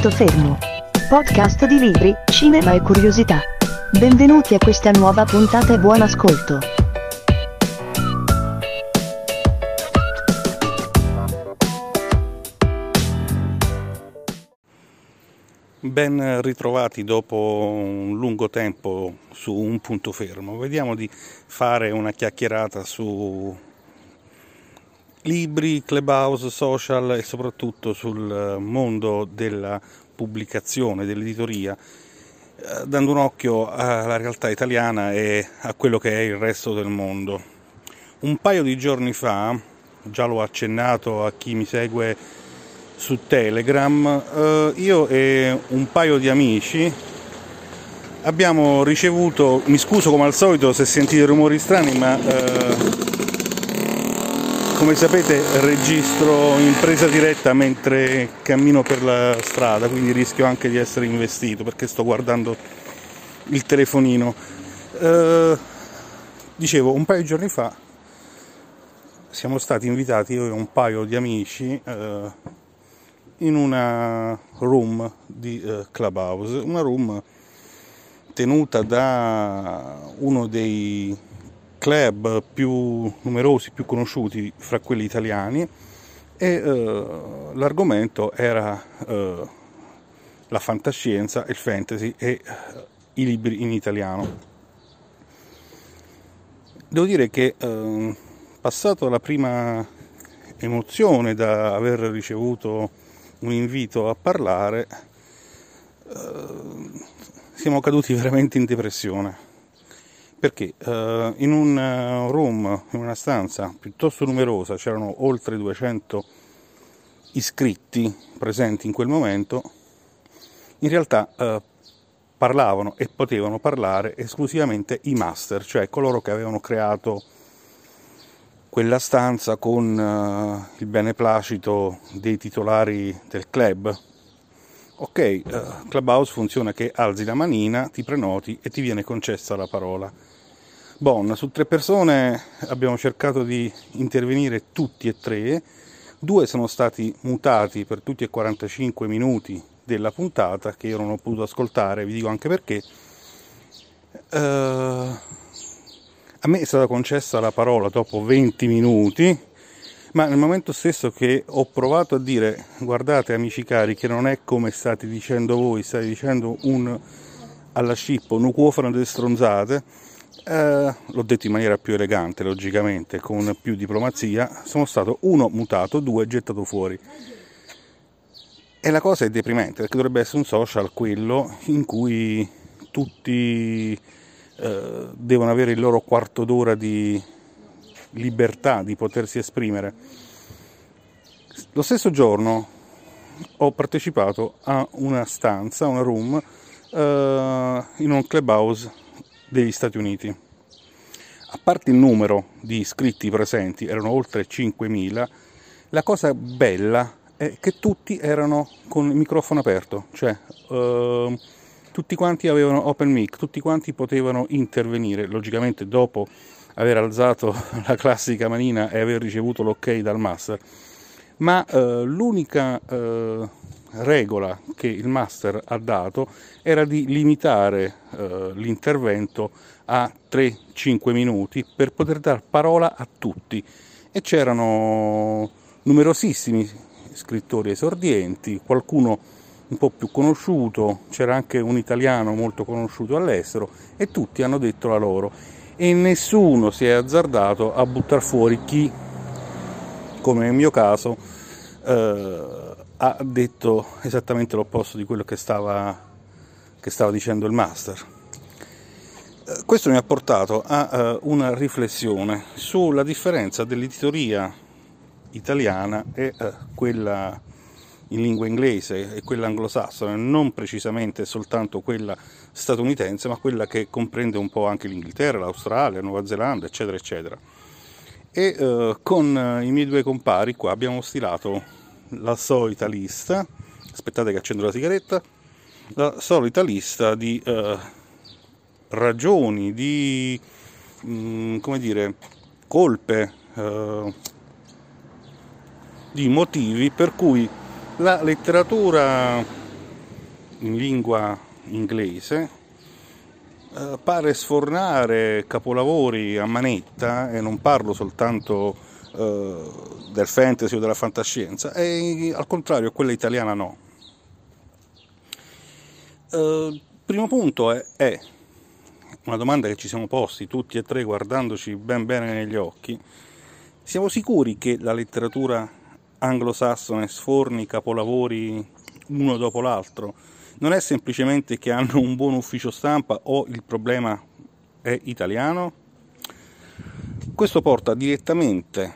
Punto fermo. Podcast di libri, cinema e curiosità. Benvenuti a questa nuova puntata e buon ascolto. Ben ritrovati dopo un lungo tempo su un punto fermo. Vediamo di fare una chiacchierata su libri, clubhouse, social e soprattutto sul mondo della pubblicazione, dell'editoria, eh, dando un occhio alla realtà italiana e a quello che è il resto del mondo. Un paio di giorni fa, già l'ho accennato a chi mi segue su Telegram, eh, io e un paio di amici abbiamo ricevuto, mi scuso come al solito se sentite rumori strani, ma eh, come sapete registro in presa diretta mentre cammino per la strada, quindi rischio anche di essere investito perché sto guardando il telefonino. Eh, dicevo, un paio di giorni fa siamo stati invitati io e un paio di amici eh, in una room di uh, Clubhouse, una room tenuta da uno dei club più numerosi, più conosciuti fra quelli italiani e uh, l'argomento era uh, la fantascienza, il fantasy e i libri in italiano. Devo dire che passato la prima emozione da aver ricevuto un invito a parlare, eh, siamo caduti veramente in depressione. Perché eh, in un eh, room, in una stanza piuttosto numerosa, c'erano oltre 200 iscritti presenti in quel momento, in realtà eh, parlavano e potevano parlare esclusivamente i master, cioè coloro che avevano creato quella stanza con uh, il beneplacito dei titolari del club. Ok, uh, Clubhouse funziona che alzi la manina, ti prenoti e ti viene concessa la parola. Bon, su tre persone abbiamo cercato di intervenire tutti e tre, due sono stati mutati per tutti e 45 minuti della puntata che io non ho potuto ascoltare, vi dico anche perché. Uh, a me è stata concessa la parola dopo 20 minuti, ma nel momento stesso che ho provato a dire guardate amici cari che non è come state dicendo voi, state dicendo un alla scippo, un cuofano delle stronzate, eh, l'ho detto in maniera più elegante, logicamente, con più diplomazia, sono stato uno mutato, due gettato fuori. E la cosa è deprimente, perché dovrebbe essere un social quello in cui tutti eh, devono avere il loro quarto d'ora di libertà di potersi esprimere. Lo stesso giorno ho partecipato a una stanza, una room, eh, in un clubhouse degli Stati Uniti. A parte il numero di iscritti presenti, erano oltre 5.000, la cosa bella è che tutti erano con il microfono aperto, cioè eh, tutti quanti avevano open mic, tutti quanti potevano intervenire, logicamente dopo aver alzato la classica manina e aver ricevuto l'ok dal master, ma eh, l'unica eh, regola che il master ha dato era di limitare eh, l'intervento a 3-5 minuti per poter dar parola a tutti. E c'erano numerosissimi scrittori esordienti, qualcuno un po' più conosciuto, c'era anche un italiano molto conosciuto all'estero e tutti hanno detto la loro e nessuno si è azzardato a buttare fuori chi, come nel mio caso, eh, ha detto esattamente l'opposto di quello che stava, che stava dicendo il master. Eh, questo mi ha portato a uh, una riflessione sulla differenza dell'editoria italiana e uh, quella in lingua inglese e quella anglosassone, non precisamente soltanto quella statunitense, ma quella che comprende un po' anche l'Inghilterra, l'Australia, Nuova Zelanda, eccetera, eccetera. E eh, con eh, i miei due compari qua abbiamo stilato la solita lista, aspettate che accendo la sigaretta, la solita lista di eh, ragioni, di mh, mm, come dire, colpe, eh, di motivi per cui la letteratura in lingua inglese eh, pare sfornare capolavori a manetta e non parlo soltanto eh, del fantasy o della fantascienza e al contrario quella italiana no. Eh, primo punto è, è una domanda che ci siamo posti tutti e tre guardandoci ben bene negli occhi. Siamo sicuri che la letteratura anglosassone sforni capolavori uno dopo l'altro? Non è semplicemente che hanno un buon ufficio stampa o il problema è italiano? Questo porta direttamente,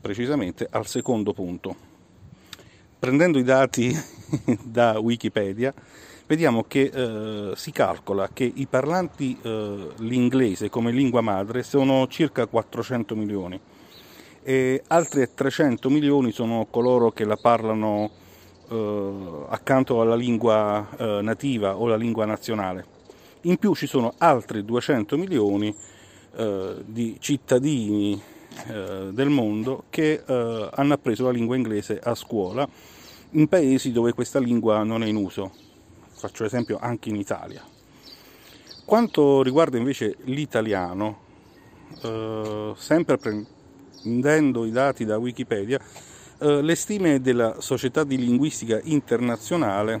precisamente, al secondo punto. Prendendo i dati da Wikipedia, vediamo che eh, si calcola che i parlanti eh, l'inglese come lingua madre sono circa 400 milioni e altri 300 milioni sono coloro che la parlano eh, accanto alla lingua eh, nativa o la lingua nazionale. In più ci sono altri 200 milioni eh, di cittadini eh, del mondo che hanno appreso la lingua inglese a scuola in paesi dove questa lingua non è in uso faccio esempio anche in Italia. Quanto riguarda invece l'italiano, eh, sempre prendendo i dati da Wikipedia, eh, le stime della Società di Linguistica Internazionale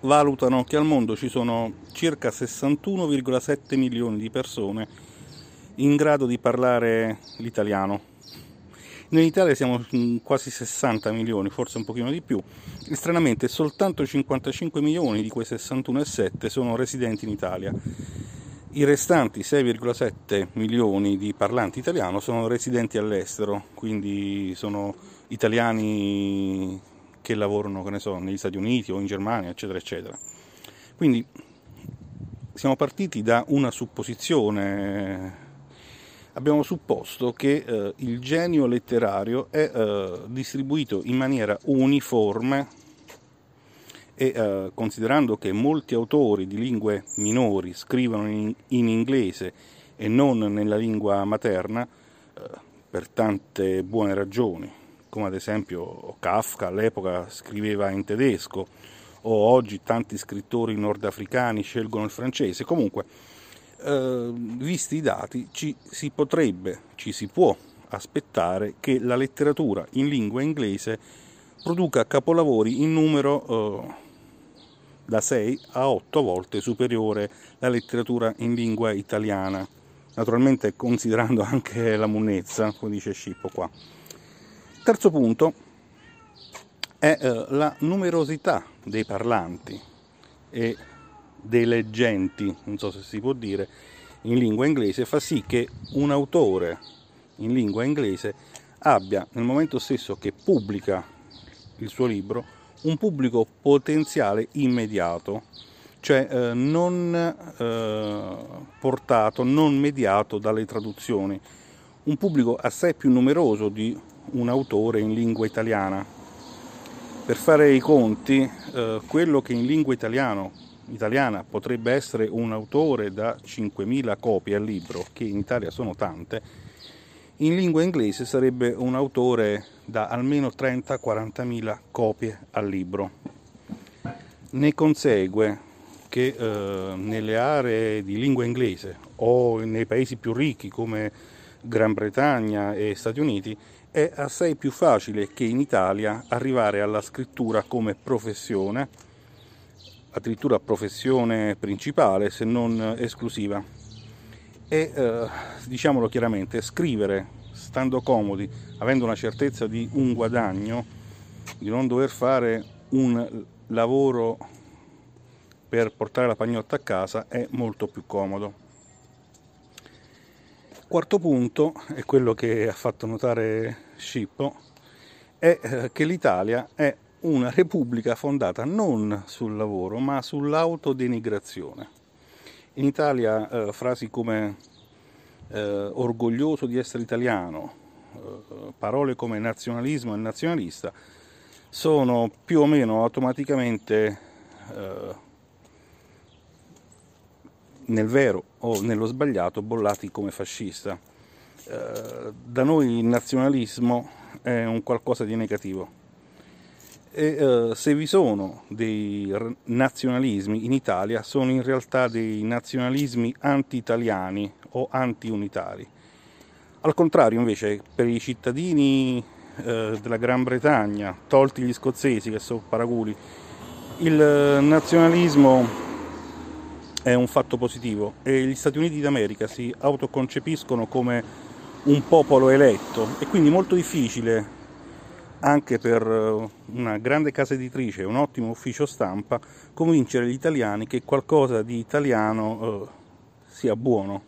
valutano che al mondo ci sono circa 61,7 milioni di persone in grado di parlare l'italiano in Italia siamo quasi 60 milioni, forse un pochino di più, e stranamente soltanto 55 milioni di quei 61,7 sono residenti in Italia. I restanti 6,7 milioni di parlanti italiano sono residenti all'estero, quindi sono italiani che lavorano, che ne so, negli Stati Uniti o in Germania, eccetera, eccetera. Quindi siamo partiti da una supposizione abbiamo supposto che eh, il genio letterario è eh, distribuito in maniera uniforme e eh, considerando che molti autori di lingue minori scrivono in, in inglese e non nella lingua materna eh, per tante buone ragioni, come ad esempio Kafka all'epoca scriveva in tedesco o oggi tanti scrittori nordafricani scelgono il francese, comunque eh, visti i dati, ci si potrebbe, ci si può aspettare che la letteratura in lingua inglese produca capolavori in numero eh, da 6 a 8 volte superiore alla letteratura in lingua italiana, naturalmente considerando anche la munnezza, come dice Scippo qua. Terzo punto è eh, la numerosità dei parlanti e dei leggenti, non so se si può dire, in lingua inglese fa sì che un autore in lingua inglese abbia nel momento stesso che pubblica il suo libro un pubblico potenziale immediato, cioè eh, non eh, portato, non mediato dalle traduzioni, un pubblico assai più numeroso di un autore in lingua italiana. Per fare i conti, eh, quello che in lingua italiana italiana potrebbe essere un autore da 5.000 copie al libro, che in Italia sono tante, in lingua inglese sarebbe un autore da almeno 30-40.000 copie al libro. Ne consegue che eh, nelle aree di lingua inglese o nei paesi più ricchi come Gran Bretagna e Stati Uniti è assai più facile che in Italia arrivare alla scrittura come professione addirittura professione principale se non esclusiva e eh, diciamolo chiaramente scrivere stando comodi avendo una certezza di un guadagno di non dover fare un lavoro per portare la pagnotta a casa è molto più comodo quarto punto è quello che ha fatto notare Scippo è eh, che l'Italia è una repubblica fondata non sul lavoro ma sull'autodenigrazione. In Italia eh, frasi come eh, orgoglioso di essere italiano, eh, parole come nazionalismo e nazionalista sono più o meno automaticamente eh, nel vero o nello sbagliato bollati come fascista. Eh, da noi il nazionalismo è un qualcosa di negativo E uh, se vi sono dei nazionalismi in Italia, sono in realtà dei nazionalismi anti-italiani o anti-unitari. Al contrario, invece, per i cittadini uh, della Gran Bretagna, tolti gli scozzesi che sono paraculi, il nazionalismo è un fatto positivo e gli Stati Uniti d'America si autoconcepiscono come un popolo eletto e quindi molto difficile anche per eh, una grande casa editrice e un ottimo ufficio stampa, convincere gli italiani che qualcosa di italiano eh, sia buono.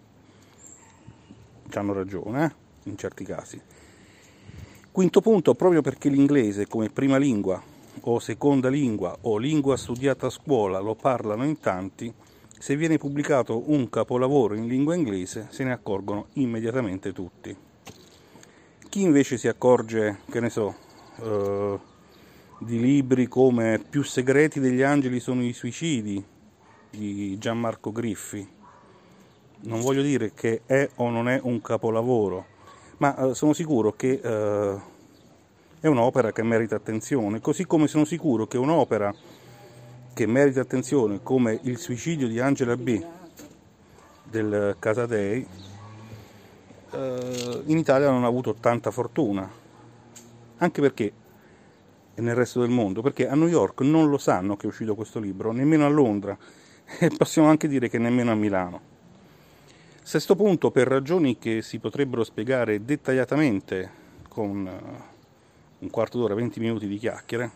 Ci hanno ragione, eh? in certi casi. Quinto punto, proprio perché l'inglese come prima lingua o seconda lingua o lingua studiata a scuola lo parlano in tanti, se viene pubblicato un capolavoro in lingua inglese se ne accorgono immediatamente tutti. Chi invece si accorge, che ne so, eh, di libri come Più segreti degli angeli sono i suicidi di Gianmarco Griffi. Non voglio dire che è o non è un capolavoro, ma eh, sono sicuro che eh, è un'opera che merita attenzione, così come sono sicuro che un'opera che merita attenzione come Il suicidio di Angela B del Casadei eh, in Italia non ha avuto tanta fortuna anche perché e nel resto del mondo, perché a New York non lo sanno che è uscito questo libro, nemmeno a Londra e possiamo anche dire che nemmeno a Milano. Sesto punto, per ragioni che si potrebbero spiegare dettagliatamente con eh, un quarto d'ora, 20 minuti di chiacchiere,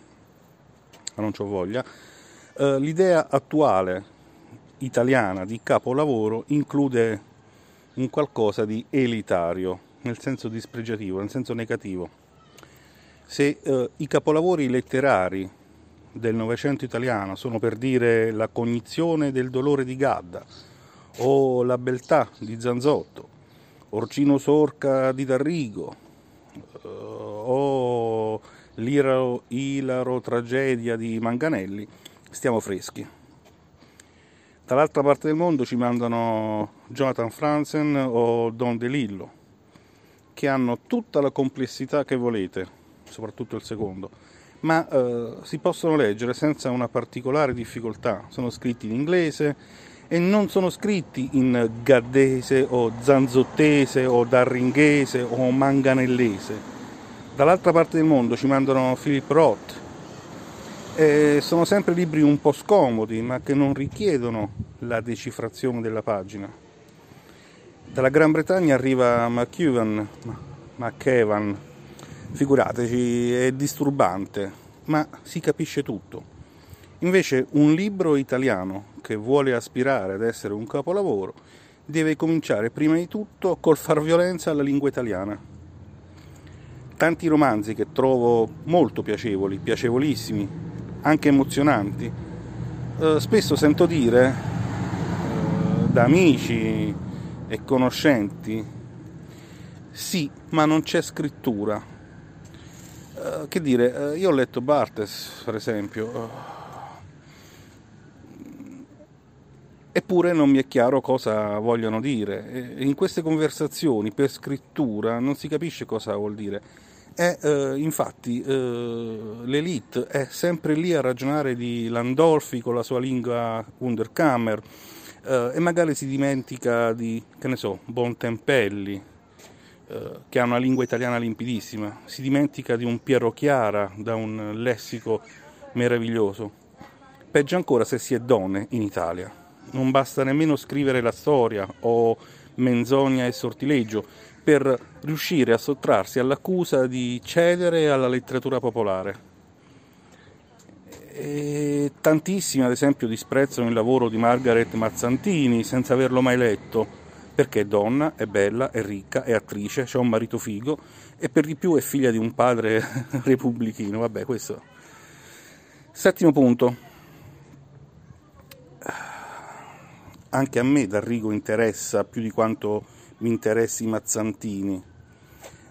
ma non ho voglia, eh, l'idea attuale italiana di capolavoro include un qualcosa di elitario, nel senso dispregiativo, nel senso negativo se eh, i capolavori letterari del Novecento italiano sono per dire La cognizione del dolore di Gadda o La beltà di Zanzotto, Orcino Sorca di Darrigo eh, o L'Ilaro Ilaro tragedia di Manganelli, stiamo freschi. Dall'altra parte del mondo ci mandano Jonathan Franzen o Don DeLillo, che hanno tutta la complessità che volete, soprattutto il secondo, ma eh, si possono leggere senza una particolare difficoltà. Sono scritti in inglese e non sono scritti in gaddese o zanzottese o darringhese o manganellese. Dall'altra parte del mondo ci mandano Philip Roth. E sono sempre libri un po' scomodi, ma che non richiedono la decifrazione della pagina. Dalla Gran Bretagna arriva McEwan, McEvan, figurateci, è disturbante, ma si capisce tutto. Invece un libro italiano che vuole aspirare ad essere un capolavoro deve cominciare prima di tutto col far violenza alla lingua italiana. Tanti romanzi che trovo molto piacevoli, piacevolissimi, anche emozionanti, eh, spesso sento dire eh, da amici e conoscenti, sì, ma non c'è scrittura, eh, che dire, uh, io ho letto Bartes, per esempio, uh, eppure non mi è chiaro cosa vogliono dire. E in queste conversazioni per scrittura non si capisce cosa vuol dire. È, infatti l'elite è sempre lì a ragionare di Landolfi con la sua lingua Wunderkammer e magari si dimentica di, che ne so, Bontempelli eh, che ha una lingua italiana limpidissima, si dimentica di un Piero Chiara da un lessico meraviglioso. Peggio ancora se si è donne in Italia. Non basta nemmeno scrivere la storia o menzogna e sortileggio per riuscire a sottrarsi all'accusa di cedere alla letteratura popolare. E tantissimi, ad esempio, disprezzano il lavoro di Margaret Mazzantini senza averlo mai letto perché è donna, è bella, è ricca, è attrice, ha un marito figo e per di più è figlia di un padre repubblichino. Vabbè, questo. Settimo punto. Anche a me D'Arrigo interessa più di quanto mi interessi Mazzantini,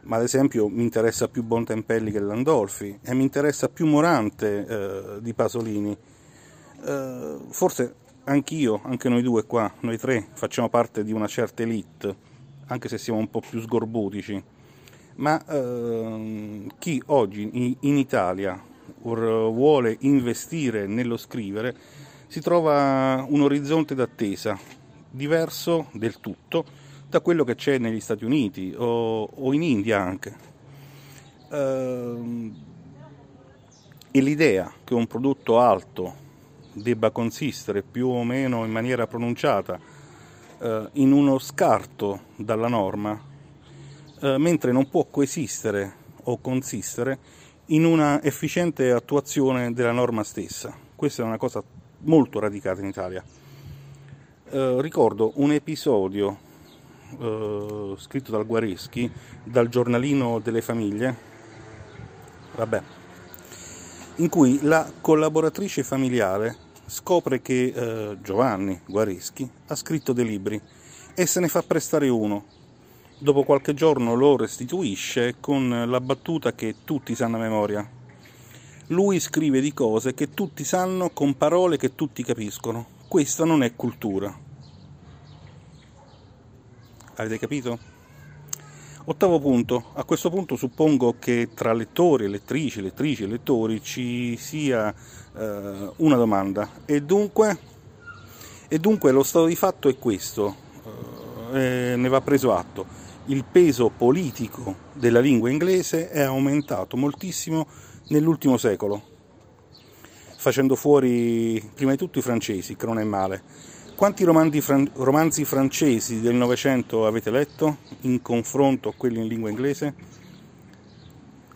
ma ad esempio mi interessa più Bontempelli che Landolfi e mi interessa più Morante eh, di Pasolini. Eh, forse anch'io, anche noi due qua, noi tre, facciamo parte di una certa elite, anche se siamo un po' più sgorbutici. Ma ehm, chi oggi in, in Italia vuole investire nello scrivere, si trova un orizzonte d'attesa diverso del tutto da quello che c'è negli Stati Uniti o, o in India anche. Uh, e l'idea che un prodotto alto debba consistere più o meno in maniera pronunciata uh, in uno scarto dalla norma, uh, mentre non può coesistere o consistere in una efficiente attuazione della norma stessa. Questa è una cosa molto radicata in Italia. Eh, ricordo un episodio eh, scritto dal Guareschi, dal giornalino delle famiglie, vabbè, in cui la collaboratrice familiare scopre che eh, Giovanni Guareschi ha scritto dei libri e se ne fa prestare uno Dopo qualche giorno lo restituisce con la battuta che tutti sanno a memoria. Lui scrive di cose che tutti sanno con parole che tutti capiscono. Questa non è cultura. Avete capito? Ottavo punto. A questo punto suppongo che tra lettori, lettrici, lettrici e lettori ci sia eh, una domanda. E dunque, e dunque lo stato di fatto è questo. Eh, ne va preso atto il peso politico della lingua inglese è aumentato moltissimo nell'ultimo secolo, facendo fuori prima di tutto i francesi, che non è male. Quanti romanzi, fran- romanzi francesi del Novecento avete letto in confronto a quelli in lingua inglese?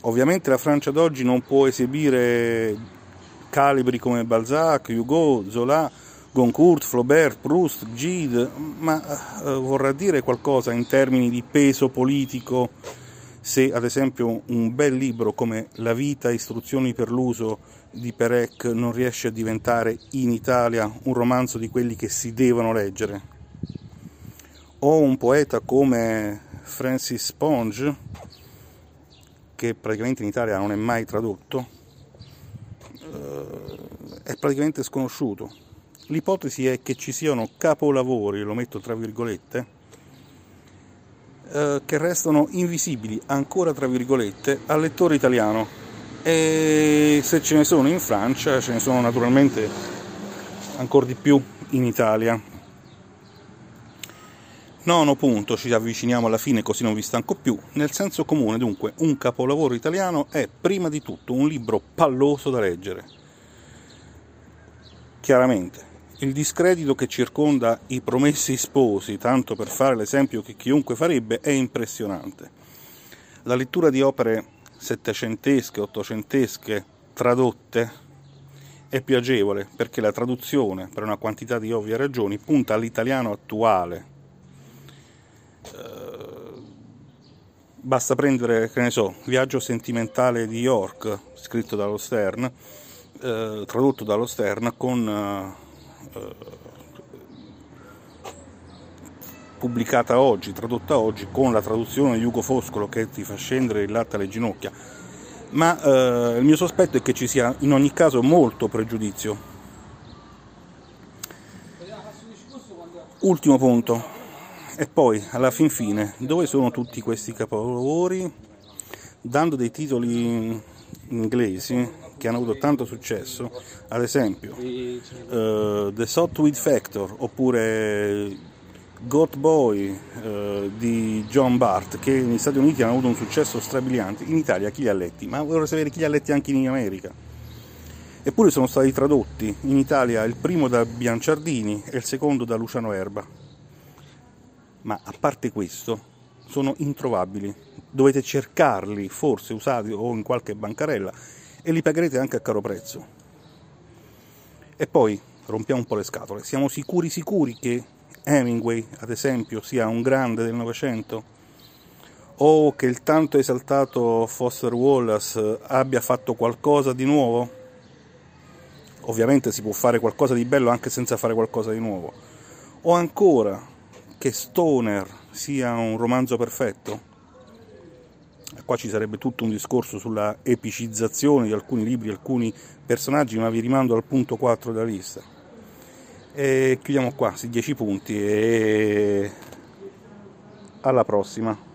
Ovviamente la Francia d'oggi non può esibire calibri come Balzac, Hugo, Zola, Goncourt, Flaubert, Proust, Gide, ma eh, vorrà dire qualcosa in termini di peso politico se ad esempio un bel libro come La vita, istruzioni per l'uso di Perec non riesce a diventare in Italia un romanzo di quelli che si devono leggere? O un poeta come Francis Sponge, che praticamente in Italia non è mai tradotto, eh, è praticamente sconosciuto L'ipotesi è che ci siano capolavori, lo metto tra virgolette, eh, che restano invisibili ancora tra virgolette al lettore italiano e se ce ne sono in Francia ce ne sono naturalmente ancora di più in Italia. Nono punto, ci avviciniamo alla fine così non vi stanco più. Nel senso comune, dunque, un capolavoro italiano è prima di tutto un libro palloso da leggere. Chiaramente, il discredito che circonda i promessi sposi, tanto per fare l'esempio che chiunque farebbe, è impressionante. La lettura di opere settecentesche, ottocentesche, tradotte, è più agevole perché la traduzione, per una quantità di ovvie ragioni, punta all'italiano attuale. Eh, basta prendere, che ne so, Viaggio sentimentale di York, scritto dallo Stern, eh, tradotto dallo Stern con eh, pubblicata oggi, tradotta oggi, con la traduzione di Ugo Foscolo che ti fa scendere il latte alle ginocchia, ma eh, il mio sospetto è che ci sia in ogni caso molto pregiudizio. Ultimo punto, e poi alla fin fine, dove sono tutti questi capolavori? Dando dei titoli inglesi che hanno avuto tanto successo, ad esempio uh, The Softweed Factor oppure Goat Boy uh, di John Bart che negli Stati Uniti hanno avuto un successo strabiliante, in Italia chi li ha letti? Ma vorrei sapere chi li ha letti anche in America. Eppure sono stati tradotti in Italia il primo da Bianciardini e il secondo da Luciano Erba. Ma a parte questo, sono introvabili. Dovete cercarli, forse usati o in qualche bancarella, e li pagherete anche a caro prezzo. E poi rompiamo un po' le scatole, siamo sicuri sicuri che Hemingway, ad esempio, sia un grande del Novecento? O che il tanto esaltato Foster Wallace abbia fatto qualcosa di nuovo? Ovviamente si può fare qualcosa di bello anche senza fare qualcosa di nuovo. O ancora che Stoner sia un romanzo perfetto? Qua ci sarebbe tutto un discorso sulla epicizzazione di alcuni libri, alcuni personaggi, ma vi rimando al punto 4 della lista. E chiudiamo qua, si 10 punti e alla prossima.